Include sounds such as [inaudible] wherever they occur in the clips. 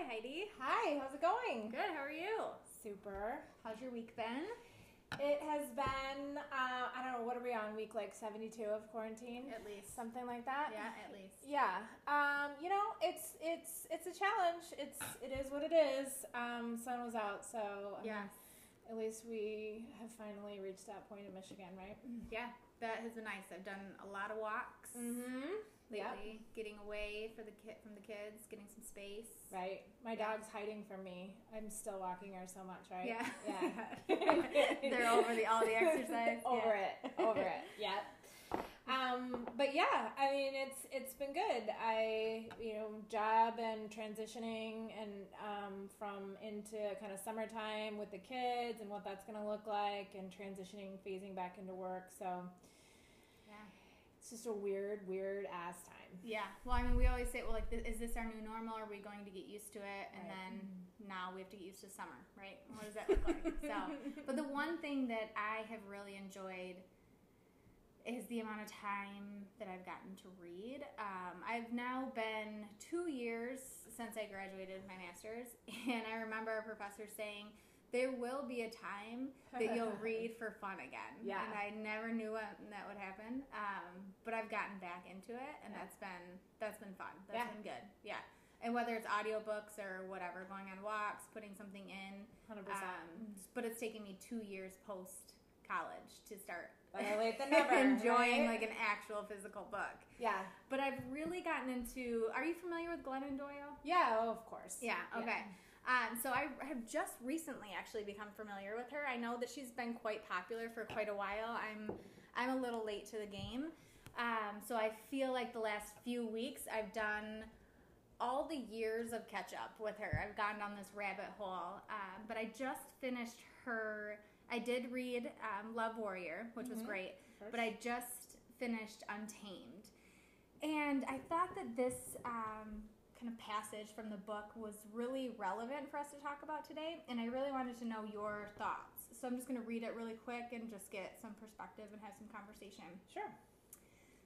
Hi, Heidi. Hi, how's it going? Good. How are you? Super. How's your week been? It has been, uh, I don't know, what are we on? Week like 72 of quarantine? At least. Something like that? Yeah, at least. Yeah. Um, you know, it's it's it's a challenge. It's it is what it is. Um, sun was out, so Yes. at least we have finally reached that point in Michigan, right? Yeah, that has been nice. I've done a lot of walks Mm-hmm. Lately, getting away for the kid from the kids, getting some space. Right. My Yeah. dog's hiding from me. I'm still walking her so much, right? Yeah. Yeah. [laughs] They're over the all the exercise. [laughs] over yeah. it over it [laughs] yeah um but yeah i mean it's it's been good i you know job and transitioning and um from into kind of summertime with the kids and what that's going to look like and transitioning phasing back into work so Yeah. it's just a weird weird ass time Yeah. Well, I mean, we always say, well, like, th- is this our new normal? Are we going to get used to it? And Right. then now we have to get used to summer, right? What does that look like? [laughs] so, but the one thing that I have really enjoyed is the amount of time that I've gotten to read. Um, I've now been two years since I graduated my master's, [laughs] and I remember a professor saying, there will be a time that you'll [laughs] read for fun again. Yeah. And I never knew when that would happen. Um, but I've gotten back into it and Yeah. that's been that's been fun. That's Yeah. been good. Yeah. And whether it's audiobooks or whatever, going on walks, putting something in. 100% Um, but it's taken me two years post college to start Better late than never enjoying right? like an actual physical book. yeah But I've really gotten into are you familiar with Glennon Doyle? yeah oh, of course Yeah, okay. Um, so I have just recently actually become familiar with her. I know that she's been quite popular for quite a while. I'm I'm a little late to the game. Um, so I feel like the last few weeks I've done all the years of catch up with her. I've gone down this rabbit hole. Um, but I just finished her. I did read um, Love Warrior, which was Mhm. great but I just finished Untamed. And I thought that this um, kind of passage from the book was really relevant for us to talk about today, and I really wanted to know your thoughts. So I'm just going to read it really quick and just get some perspective and have some conversation. sure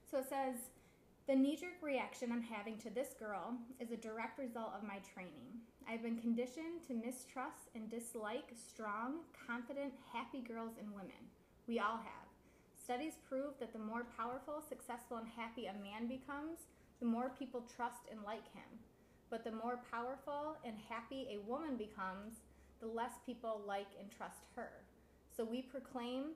So it says, The knee jerk reaction I'm having to this girl is a direct result of my training. I've been conditioned to mistrust and dislike strong, confident, happy girls and women. We all have. Studies prove that the more powerful, successful, and happy a man becomes, the more people trust and like him. But the more powerful and happy a woman becomes, the less people like and trust her. So we proclaim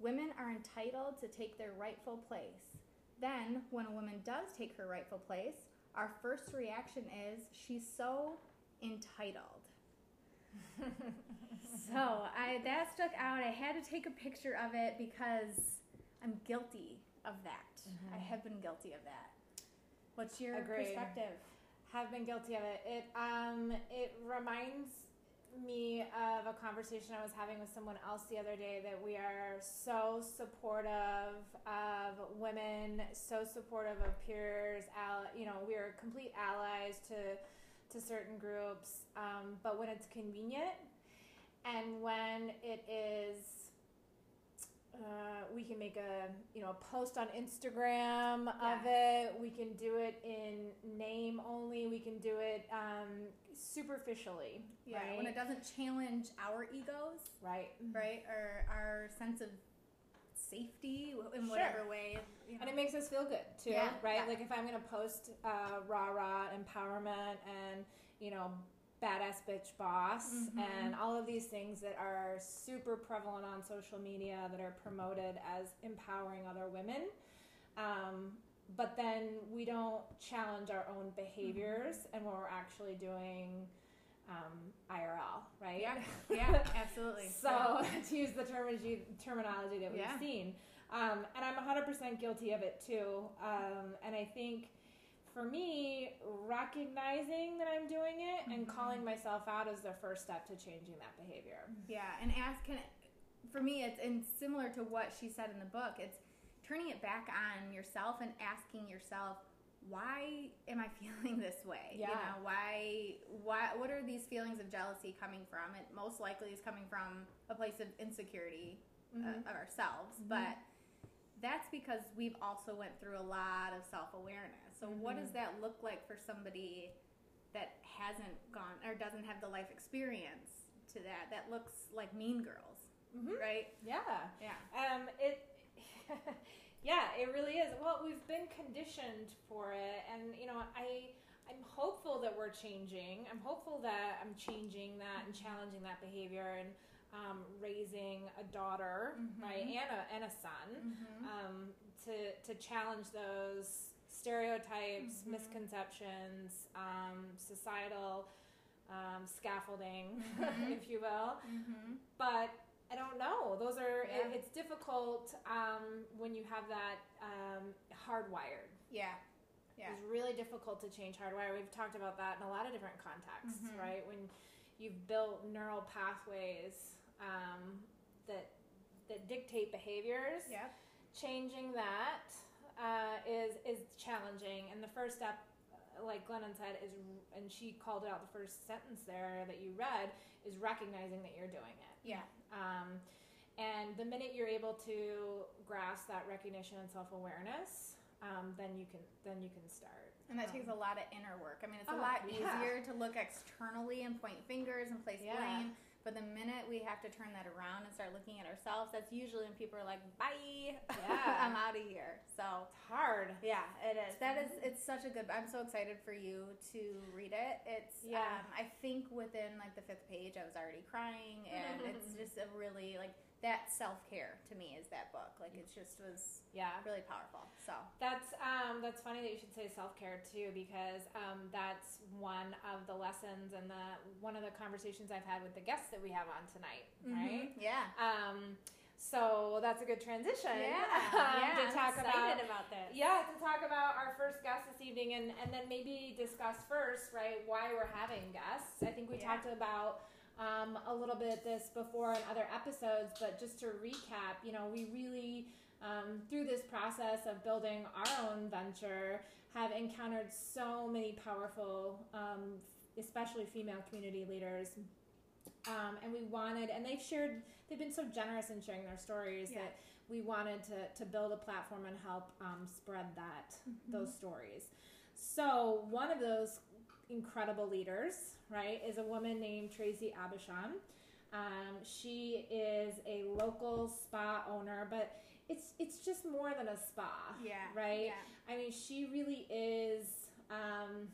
women are entitled to take their rightful place. Then, when a woman does take her rightful place, our first reaction is she's so entitled. [laughs] so I that stuck out. I had to take a picture of it because I'm guilty of that. Mm-hmm. I have been guilty of that. What's your Agreed. perspective? have been guilty of it. It um it reminds me of a conversation I was having with someone else the other day that we are so supportive of women, so supportive of peers. Al- you know, we are complete allies to to certain groups, um, but when it's convenient and when it is uh, we can make a you know a post on Instagram of it. We can do it in name only. We can do it um, superficially. Yeah, right? when it doesn't challenge our egos, right. right, or our sense of safety in Sure. whatever way. You know. And it makes us feel good too, Yeah, right? yeah. Like if I'm gonna post uh, rah rah empowerment and you know badass bitch boss Mhm. and all of these things that are super prevalent on social media that are promoted as empowering other women. Um, but then we don't challenge our own behaviors Mm-hmm. and what we're actually doing um, IRL, right? Yeah, [laughs] yeah, absolutely. So [laughs] to use the terminology terminology that we've Yeah. seen, um, and I'm 100% guilty of it too. Um, and I think for me, recognizing that I'm doing it and Mhm. calling myself out is the first step to changing that behavior. Yeah, and ask can for me it's and similar to what she said in the book, it's turning it back on yourself and asking yourself why am I [laughs] feeling this way? You Yeah. know, why why what are these feelings of jealousy coming from? It most likely is coming from a place of insecurity Mhm. uh, of ourselves, Mhm. but that's because we've also went through a lot of self-awareness. So what Mhm. does that look like for somebody that hasn't gone or doesn't have the life experience to that that looks like Mean Girls, Mhm. right? Yeah. Yeah. Um, it, [laughs] yeah, it really is. Well, we've been conditioned for it, and you know, I, I'm hopeful that we're changing. I'm hopeful that I'm changing that and challenging that behavior and um, raising a daughter, Mhm. right, and a and a son, Mm-hmm. um, to to challenge those stereotypes, Mhm. misconceptions, um, societal um, scaffolding, Mhm. [laughs] if you will Mm-hmm. but I don't know. Those are Yeah. it, it's difficult um, when you have that um, hardwired. Yeah. Yeah. It's really difficult to change hardwire. We've talked about that in a lot of different contexts, Mhm. right? When you've built neural pathways um, that that dictate behaviors, Yeah. changing that uh, is is challenging. And the first step, uh, like Glennon said, is and she called out the first sentence there that you read is recognizing that you're doing it. Yeah. Um, and the minute you're able to grasp that recognition and self awareness, um, then you can then you can start. And that Um, takes a lot of inner work. I mean, it's a Oh, lot yeah. easier to look externally and point fingers and place Yeah. blame. But the minute we have to turn that around and start looking at ourselves, that's usually when people are like, "Bye, [laughs] Yeah. I'm out of here." So It's hard. yeah, it is. That is. It's such a good. I'm so excited for you to read it. It's. Yeah. Um, I think within like the fifth page, I was already crying, and it's [laughs] just a really like that self care to me is that book. Like it just was Yeah. really powerful. So That's um, that's funny that you should say self care too, because um, that's one of the lessons and the one of the conversations I've had with the guests that we have on tonight, right? Mhm. Yeah. Um, so that's a good transition. Yeah. [laughs] um, yeah. to I'm talk about about this. yeah to talk about our first guest this evening and and then maybe discuss first right why we're having guests. I think we Yeah. talked about. Um, a little bit this before in other episodes, but just to recap, you know, we really um, through this process of building our own venture, have encountered so many powerful, um, especially female community leaders. Um, and we wanted, and they've shared, they've been so generous in sharing their stories Yeah. that we wanted to, to build a platform and help um, spread that, Mm-hmm. those stories. So, one of those incredible leaders, right, is a woman named Tracy Aubuchon. Um, she is a local spa owner, but it's it's just more than a spa, Yeah. right? Yeah. I mean, she really is um,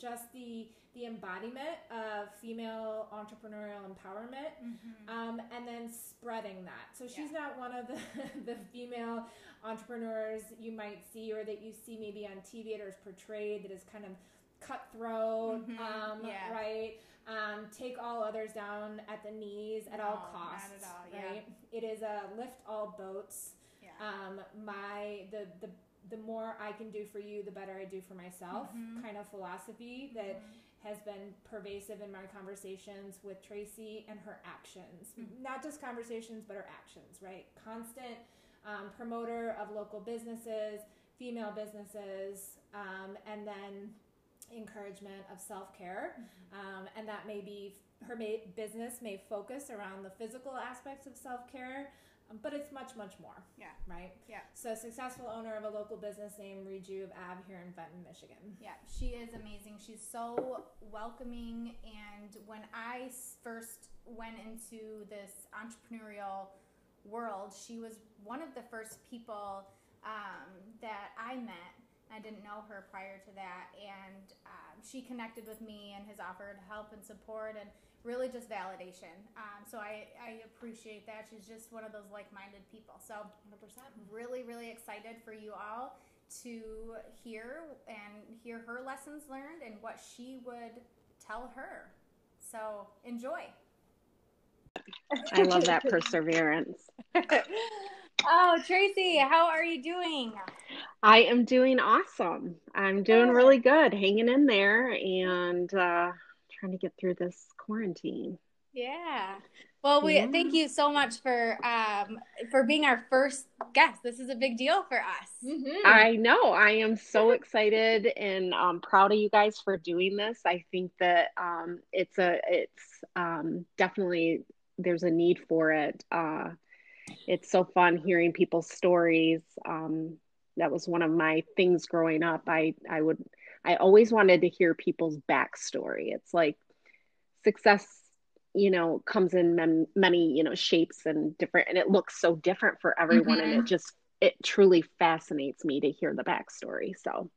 just the the embodiment of female entrepreneurial empowerment, Mhm. um, and then spreading that. So she's not one of the [laughs] the female entrepreneurs you might see or that you see maybe on TV or is portrayed that is kind of cutthroat, Mhm. um, Yeah. right? Um, take all others down at the knees at all No, not costs, at all, yeah. right? It is a lift all boats Yeah. um, my the, the the more I can do for you, the better I do for myself Mhm. kind of philosophy that Mhm. has been pervasive in my conversations with Tracy and her actions. Mhm. Not just conversations, but her actions, right? Constant um, promoter of local businesses, female businesses, um, and then encouragement of self care. Um, and that may be her may, business may focus around the physical aspects of self care, um, but it's much, much more. Yeah. Right? Yeah. So, successful owner of a local business named Rejuve Ab here in Fenton, Michigan. Yeah, she is amazing. She's so welcoming. And when i first went into this entrepreneurial world, she was one of the first people um, that I met. I didn't know her prior to that. And um, she connected with me and has offered help and support and really just validation. Um, so I, I appreciate that. She's just one of those like minded people. So 100%. really, really excited for you all to hear and hear her lessons learned and what she would tell her. So enjoy. I love that perseverance. [laughs] Oh, Tracy, how are you doing? I am doing awesome. I'm doing really good, hanging in there and uh, trying to get through this quarantine. Yeah. Well, we Yeah. thank you so much for um, for being our first guest. This is a big deal for us. Mm-hmm. I know. I am so excited and um, proud of you guys for doing this. I think that um, it's a it's um, definitely there's a need for it. Uh, it's so fun hearing people's stories. Um, that was one of my things growing up. I I would I always wanted to hear people's backstory. It's like success, you know, comes in many, you know, shapes and different, and it looks so different for everyone. Mm-hmm. And it mm-hmm. just, it truly fascinates me to hear the backstory. So,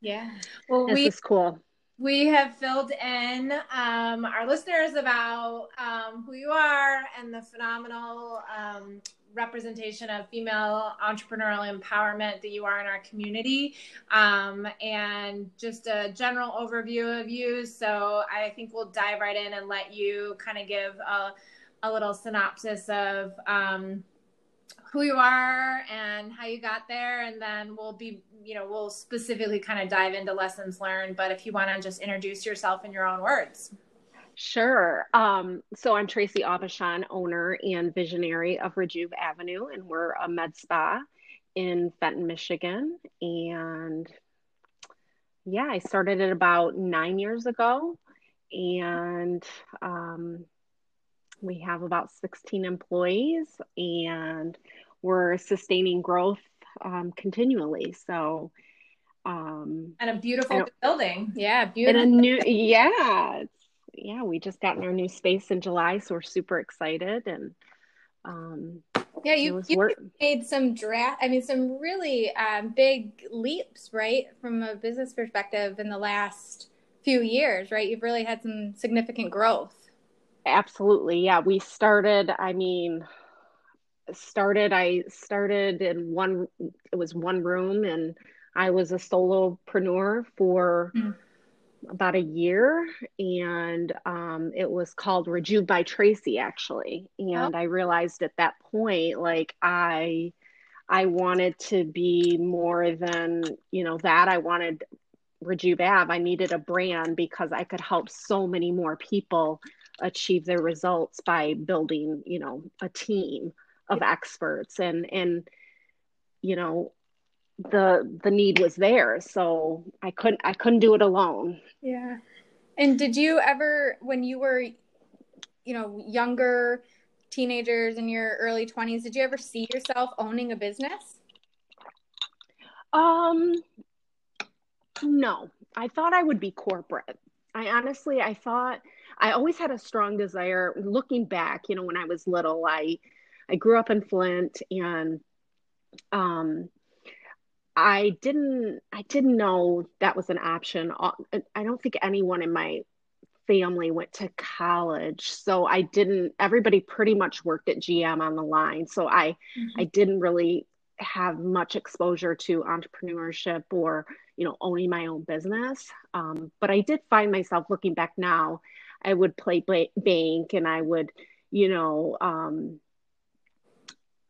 yeah. Well, this we, is cool we have filled in um, our listeners about um, who you are and the phenomenal um, representation of female entrepreneurial empowerment that you are in our community um, and just a general overview of you. So I think we'll dive right in and let you kind of give a, a little synopsis of um, who you are and how you got there and then we'll be you know we'll specifically kind of dive into lessons learned but if you want to just introduce yourself in your own words Sure. Um, so I'm Tracy Aubuchon, owner and visionary of Rejuve Avenue, and we're a med spa in Fenton, Michigan. And yeah, I started it about nine years ago, and um, we have about 16 employees, and we're sustaining growth um, continually. So, um, and a beautiful building. Yeah, beautiful. And a new, yeah, yeah, we just got in our new space in July, so we're super excited. And um, yeah, you, you made some draft. I mean, some really um, big leaps, right, from a business perspective in the last few years, right? You've really had some significant growth. Absolutely, yeah. We started. I mean, started. I started in one. It was one room, and I was a solopreneur for. Mm about a year and um, it was called Rejuve by Tracy actually. And oh. I realized at that point, like I, I wanted to be more than, you know, that I wanted Rejuve. I needed a brand because I could help so many more people achieve their results by building, you know, a team of experts. And, and, you know, the the need was there. So i couldn't i couldn't do it alone. Yeah. And did you ever when you were you know younger teenagers in your early 20s did you ever see yourself owning a business? Um no. I thought i would be corporate i honestly i thought i always had a strong desire looking back you know when i was little i i grew up in flint and um I didn't I didn't know that was an option. I don't think anyone in my family went to college, so I didn't everybody pretty much worked at GM on the line. So I mm-hmm. I didn't really have much exposure to entrepreneurship or you know owning my own business um, but i did find myself looking back now i would play bank and i would you know um,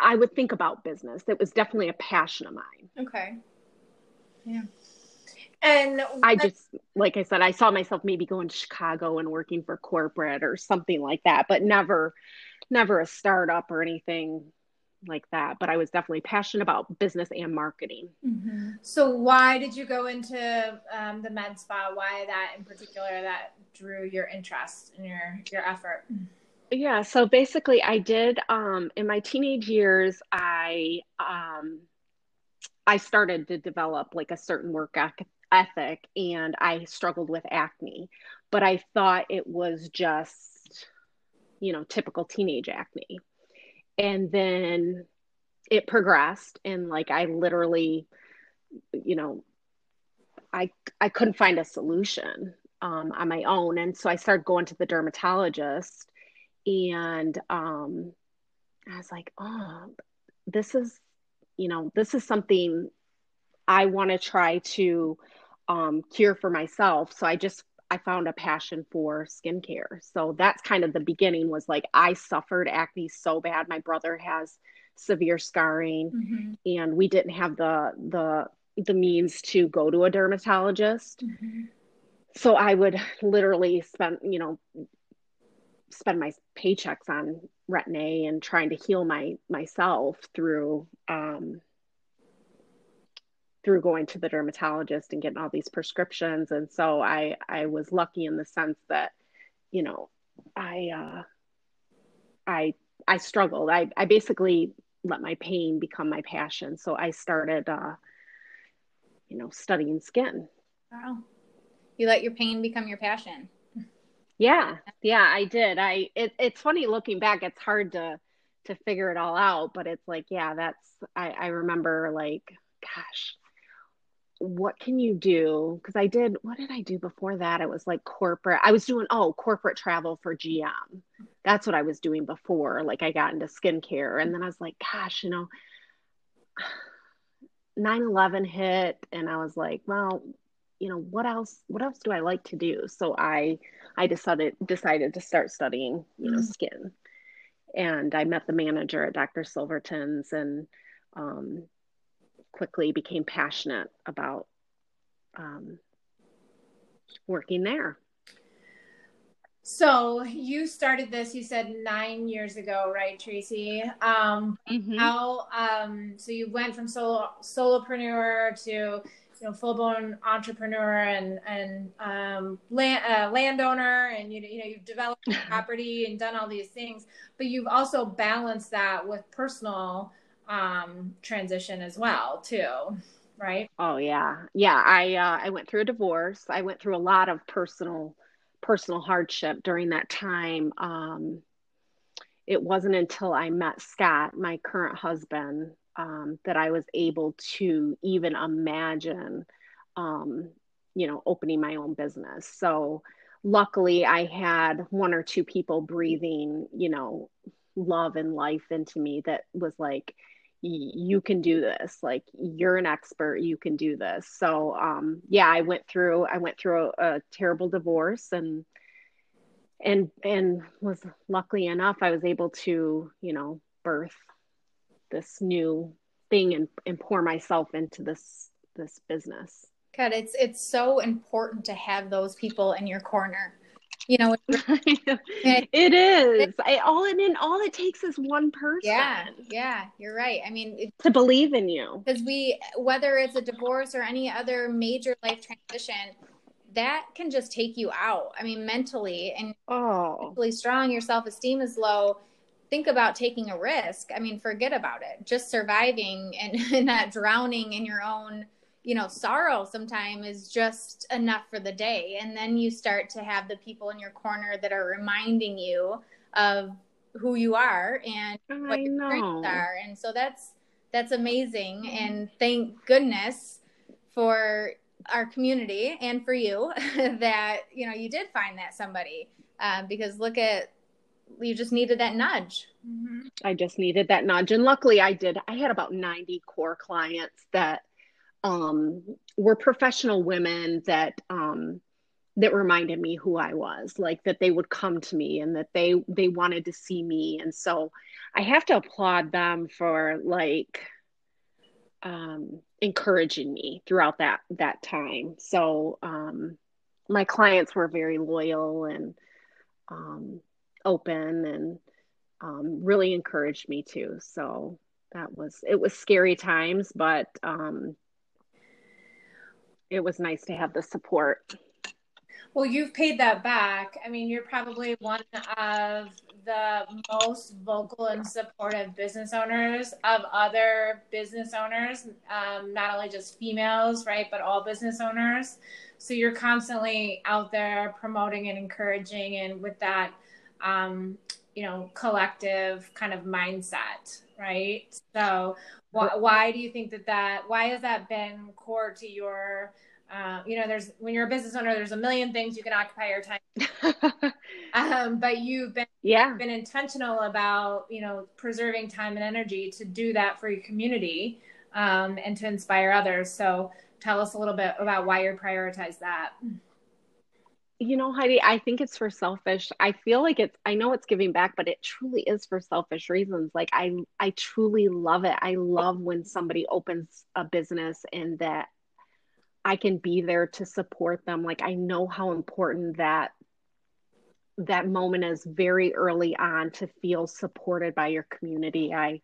I would think about business. It was definitely a passion of mine. Okay. Yeah. And I just, like I said, I saw myself maybe going to Chicago and working for corporate or something like that, but never, never a startup or anything like that. But I was definitely passionate about business and marketing. Mm-hmm. So, why did you go into um, the med spa? Why that in particular that drew your interest and your your effort? Yeah, so basically I did um in my teenage years I um I started to develop like a certain work ethic and I struggled with acne, but I thought it was just you know typical teenage acne. And then it progressed and like I literally you know I I couldn't find a solution um, on my own and so I started going to the dermatologist and um, I was like, oh, this is, you know, this is something I want to try to um, cure for myself. So I just I found a passion for skincare. So that's kind of the beginning. Was like I suffered acne so bad. My brother has severe scarring, mm-hmm. and we didn't have the the the means to go to a dermatologist. Mm-hmm. So I would literally spend, you know, spend my paychecks on retin-a and trying to heal my myself through um, through going to the dermatologist and getting all these prescriptions and so i i was lucky in the sense that you know i uh i i struggled i i basically let my pain become my passion so i started uh you know studying skin wow You let your pain become your passion. Yeah, yeah, I did. I it, it's funny looking back. It's hard to to figure it all out, but it's like, yeah, that's I, I remember like, gosh, what can you do? Because I did, what did I do before that? It was like corporate. I was doing, oh, corporate travel for GM. That's what I was doing before. Like I got into skincare. And then I was like, gosh, you know, [sighs] 9 11 hit. And I was like, well, you know, what else, what else do I like to do? So I, I decided, decided to start studying, you know, mm-hmm. skin. And I met the manager at Dr. Silverton's and, um, quickly became passionate about um, working there. So you started this, you said nine years ago, right, Tracy? Um, mm-hmm. How, um, so you went from solo, solopreneur to, you know, full blown entrepreneur and, and, um, land, uh, landowner and, you know, you know, you've developed [laughs] property and done all these things, but you've also balanced that with personal, um, transition as well too right? Oh yeah. Yeah i uh, i went through a divorce. I went through a lot of personal personal hardship during that time. Um, it wasn't until i met scott my current husband um, that i was able to even imagine um, you know opening my own business. So luckily i had one or two people breathing you know love and life into me that was like you can do this. Like you're an expert you can do this. So um yeah i went through i went through a, a terrible divorce and and and was luckily enough i was able to you know birth this new thing and, and pour myself into this this business. God it's it's so important to have those people in your corner you know [laughs] it is. I, all and then all it takes is one person yeah yeah you're right. I mean it, to believe in you. Because we whether it's a divorce or any other major life transition that can just take you out. I mean mentally and oh. mentally strong your self-esteem is low. Think about taking a risk. I mean forget about it. Just surviving and, [laughs] and not drowning in your own you know sorrow sometimes is just enough for the day. And then you start to have the people in your corner that are reminding you of who you are and what your strengths are. And so that's that's amazing. And thank goodness for our community and for you [laughs] that you know you did find that somebody um, because look at you just needed that nudge. Mm-hmm. i just needed that nudge. And luckily i did. I had about 90 core clients that um, were professional women that um, that reminded me who I was, like that they would come to me and that they they wanted to see me, and so I have to applaud them for like um, encouraging me throughout that that time. So um, my clients were very loyal and um, open and um, really encouraged me too. So that was it was scary times, but um, it was nice to have the support. Well, you've paid that back. I mean, you're probably one of the most vocal and supportive business owners of other business owners, um, not only just females, right, but all business owners. So you're constantly out there promoting and encouraging, and with that, um, you know, collective kind of mindset, right? So, why, why do you think that that? Why has that been core to your uh, you know, there's when you're a business owner, there's a million things you can occupy your time. [laughs] um, but you've been yeah been intentional about you know preserving time and energy to do that for your community um, and to inspire others. So tell us a little bit about why you prioritize that. You know, Heidi, I think it's for selfish. I feel like it's I know it's giving back, but it truly is for selfish reasons. Like I I truly love it. I love when somebody opens a business and that I can be there to support them. Like I know how important that that moment is very early on to feel supported by your community. I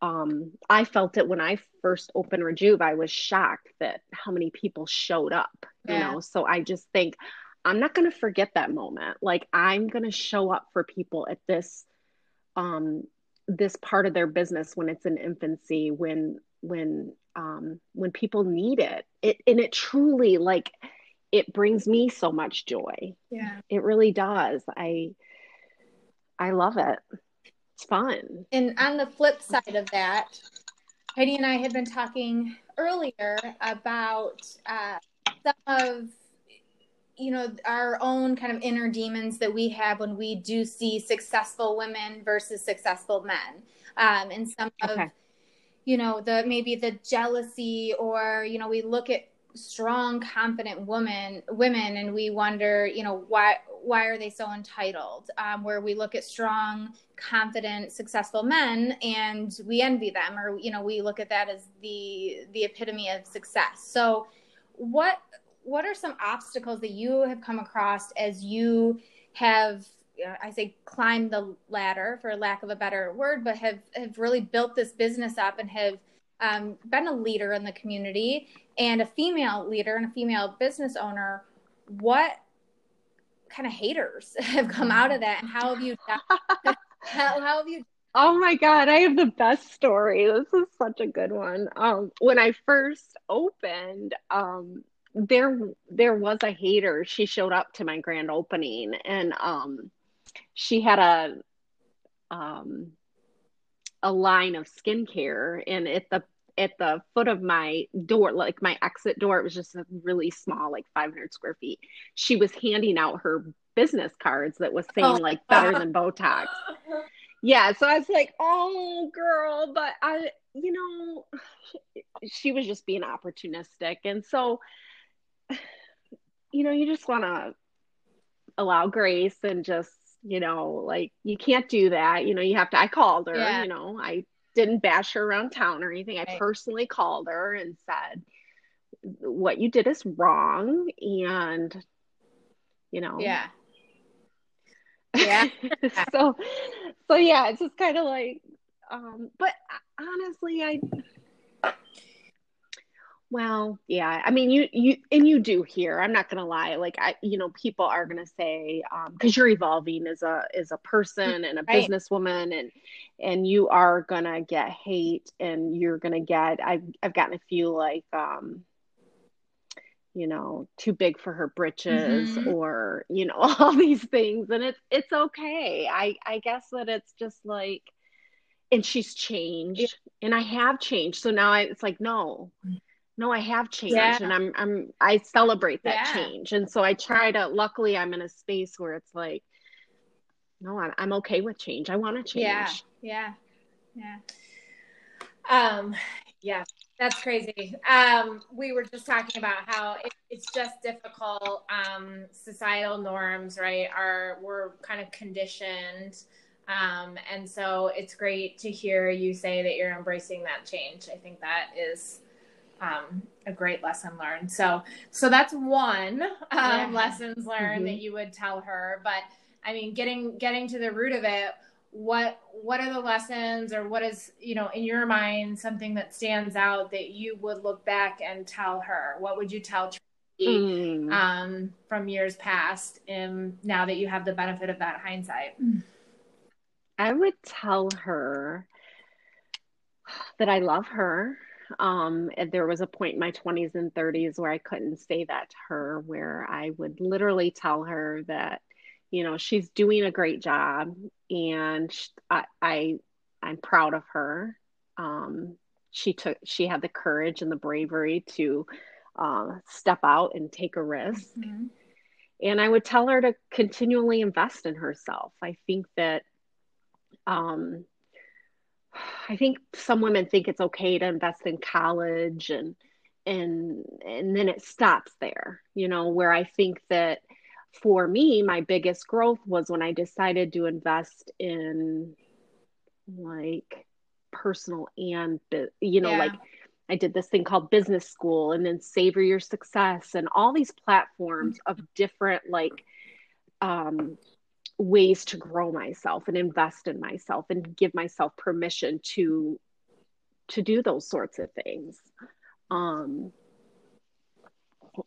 um I felt it when I first opened Rejuve. I was shocked that how many people showed up, you yeah. know. So I just think I'm not going to forget that moment. Like I'm going to show up for people at this um this part of their business when it's in infancy when when um, when people need it. It and it truly like it brings me so much joy. Yeah. It really does. I I love it. It's fun. And on the flip side of that, Heidi and I had been talking earlier about uh, some of you know our own kind of inner demons that we have when we do see successful women versus successful men. Um, and some okay. of you know the maybe the jealousy or you know we look at strong confident women women and we wonder you know why why are they so entitled? Um, where we look at strong confident successful men and we envy them or you know we look at that as the the epitome of success. So what what are some obstacles that you have come across as you have I say climbed the ladder for lack of a better word, but have have really built this business up and have um, been a leader in the community and a female leader and a female business owner. What kind of haters [laughs] have come out of that, and how have you [laughs] how, how have you Oh my God, I have the best story. This is such a good one. Um, when I first opened, um, there there was a hater. She showed up to my grand opening, and um, she had a um, a line of skincare, and at the at the foot of my door, like my exit door, it was just a really small, like 500 square feet. She was handing out her business cards that was saying oh. like better than Botox. [laughs] Yeah, so I was like, "Oh, girl," but I, you know, she was just being opportunistic, and so, you know, you just want to allow grace and just you know, like you can't do that. You know, you have to. I called her, yeah. you know, I didn't bash her around town or anything. I personally called her and said, what you did is wrong. And, you know, yeah. [laughs] Yeah. so, so yeah, it's just kind of like, um, but honestly, I, well, yeah. I mean, you you and you do hear. I'm not gonna lie. Like I, you know, people are gonna say because um, you're evolving as a as a person and a right. businesswoman, and and you are gonna get hate, and you're gonna get. I've I've gotten a few like, um, you know, too big for her britches, mm-hmm. or you know, [laughs] all these things, and it's it's okay. I I guess that it's just like, and she's changed, yeah. and I have changed. So now I, it's like no no i have changed yeah. and i'm i'm i celebrate that yeah. change and so i try to luckily i'm in a space where it's like no i'm, I'm okay with change. I want to change. yeah yeah yeah. Um yeah that's crazy. Um we were just talking about how it, it's just difficult um societal norms right are we're kind of conditioned um and so it's great to hear you say that you're embracing that change. I think that is um, a great lesson learned. So, so that's one um, yeah. lessons learned mm-hmm. that you would tell her. But I mean, getting getting to the root of it, what what are the lessons, or what is you know in your mind something that stands out that you would look back and tell her? What would you tell Tracy mm. um, from years past? And now that you have the benefit of that hindsight, I would tell her that I love her um, there was a point in my 20s and 30s where I couldn't say that to her, where I would literally tell her that, you know, she's doing a great job and I, I I'm proud of her. Um, she took, she had the courage and the bravery to uh, step out and take a risk. Mm-hmm. And I would tell her to continually invest in herself. I think that um, I think some women think it's okay to invest in college and and and then it stops there, you know, where I think that for me my biggest growth was when I decided to invest in like personal and you know yeah. like I did this thing called business school and then savor your success and all these platforms of different like um ways to grow myself and invest in myself and give myself permission to to do those sorts of things um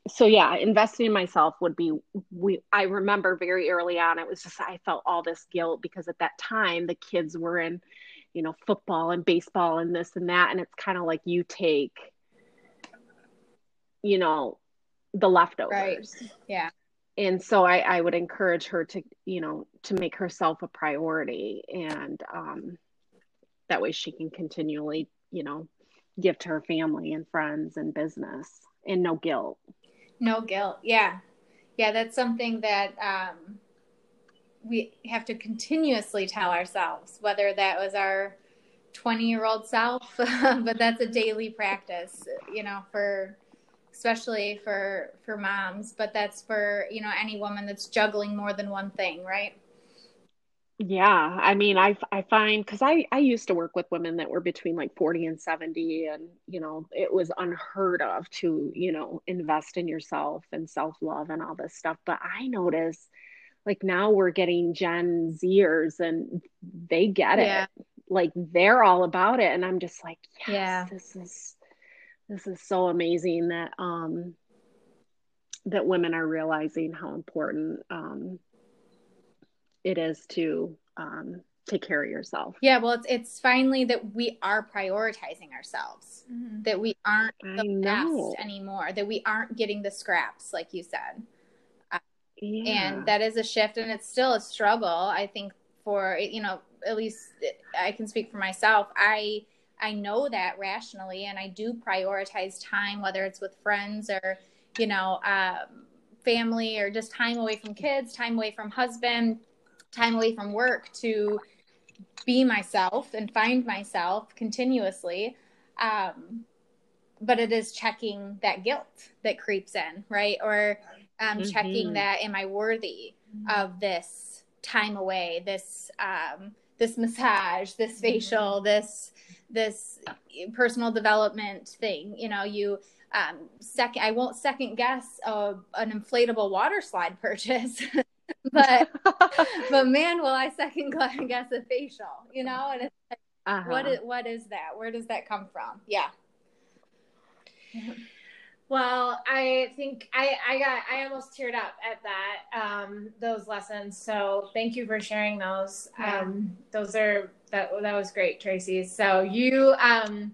so yeah investing in myself would be we i remember very early on it was just i felt all this guilt because at that time the kids were in you know football and baseball and this and that and it's kind of like you take you know the leftovers. Right. Yeah. And so I, I would encourage her to, you know, to make herself a priority and um, that way she can continually, you know, give to her family and friends and business and no guilt. No guilt. Yeah. Yeah. That's something that um, we have to continuously tell ourselves, whether that was our 20 year old self, [laughs] but that's a daily practice, you know, for especially for for moms, but that's for, you know, any woman that's juggling more than one thing, right? Yeah, I mean, I I find because I I used to work with women that were between like 40 and 70 and you know, it was unheard of to, you know, invest in yourself and self-love and all this stuff, but I notice like now we're getting Gen Zers and they get yeah. it like they're all about it and i'm just like yes, yeah this is this is so amazing that um that women are realizing how important um it is to um take care of yourself yeah well it's it's finally that we are prioritizing ourselves mm-hmm. that we aren't the best anymore that we aren't getting the scraps like you said uh, yeah. and that is a shift and it's still a struggle i think for you know at least I can speak for myself. I I know that rationally, and I do prioritize time, whether it's with friends or you know um, family or just time away from kids, time away from husband, time away from work to be myself and find myself continuously. Um, but it is checking that guilt that creeps in, right? Or um, mm-hmm. checking that am I worthy of this time away, this um, this massage, this mm-hmm. facial, this this personal development thing. You know, you um, second. I won't second guess a, an inflatable water slide purchase, [laughs] but [laughs] but man, will I second guess a facial? You know, and it's like, uh-huh. what is what is that? Where does that come from? Yeah. Well, I think I, I got I almost teared up at that um, those lessons. So thank you for sharing those. Yeah. Um, those are that that was great, Tracy. So you um,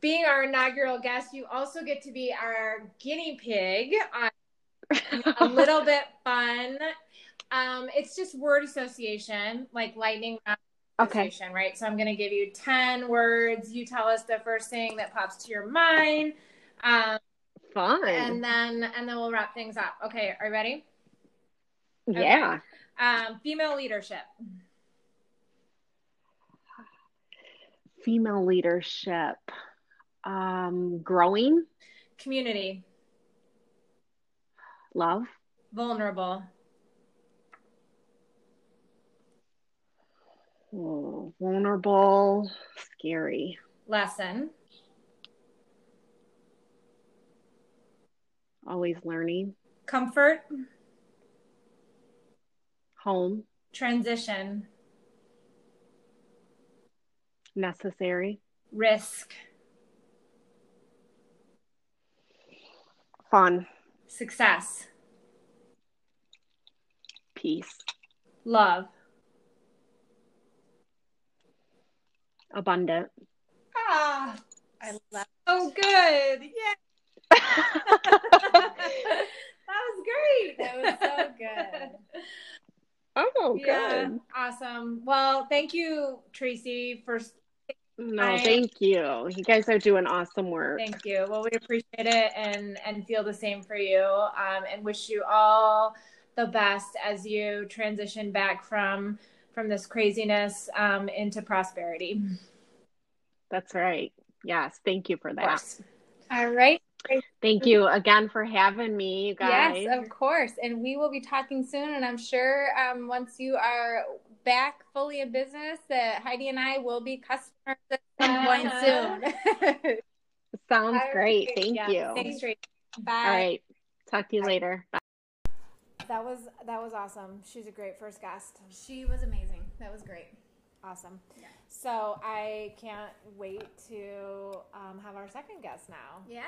being our inaugural guest, you also get to be our guinea pig on [laughs] a little bit fun. Um, it's just word association, like lightning round association, okay. right? So I'm going to give you ten words. You tell us the first thing that pops to your mind. Um, Fun. And then and then we'll wrap things up. Okay, are you ready? Yeah. Okay. Um, female leadership. Female leadership. Um, growing. Community. Love. Vulnerable. Oh, vulnerable, scary. Lesson. Always learning. Comfort. Home. Transition. Necessary. Risk. Fun. Success. Peace. Love. Abundant. Ah, I love. So good. Yeah. [laughs] that was great. That was so good. Oh, good. Yeah, awesome. Well, thank you, Tracy, for. No, thank you. You guys are doing awesome work. Thank you. Well, we appreciate it and and feel the same for you. Um, and wish you all the best as you transition back from from this craziness um, into prosperity. That's right. Yes, thank you for that. All right. Thank you again for having me, you guys. Yes, of course. And we will be talking soon. And I'm sure um, once you are back fully in business, that Heidi and I will be customers at some point [laughs] soon. [laughs] Sounds great. Thank yeah. you. Thanks, Tracy. Bye. All right. Talk to you Bye. later. Bye. That was that was awesome. She's a great first guest. She was amazing. That was great. Awesome. Yeah. So I can't wait to um, have our second guest now. Yeah.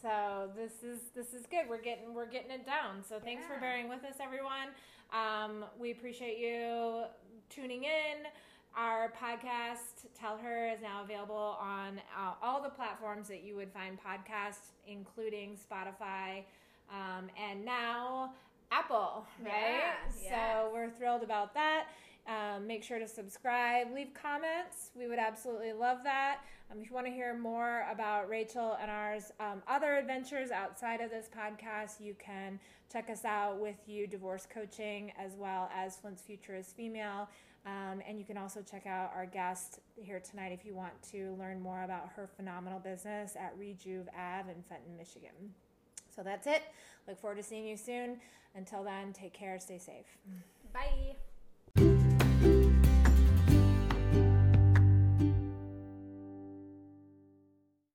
So this is this is good. We're getting we're getting it down. So thanks yeah. for bearing with us, everyone. Um, we appreciate you tuning in. Our podcast, Tell Her, is now available on uh, all the platforms that you would find podcasts, including Spotify, um, and now Apple, right? Yeah, so yes. we're thrilled about that. Um, make sure to subscribe, leave comments. We would absolutely love that. Um, if you want to hear more about Rachel and ours um, other adventures outside of this podcast, you can check us out with you divorce coaching as well as Flint's Future is Female. Um, and you can also check out our guest here tonight if you want to learn more about her phenomenal business at Rejuve Ave in Fenton, Michigan. So that's it. Look forward to seeing you soon. Until then, take care, stay safe. Bye.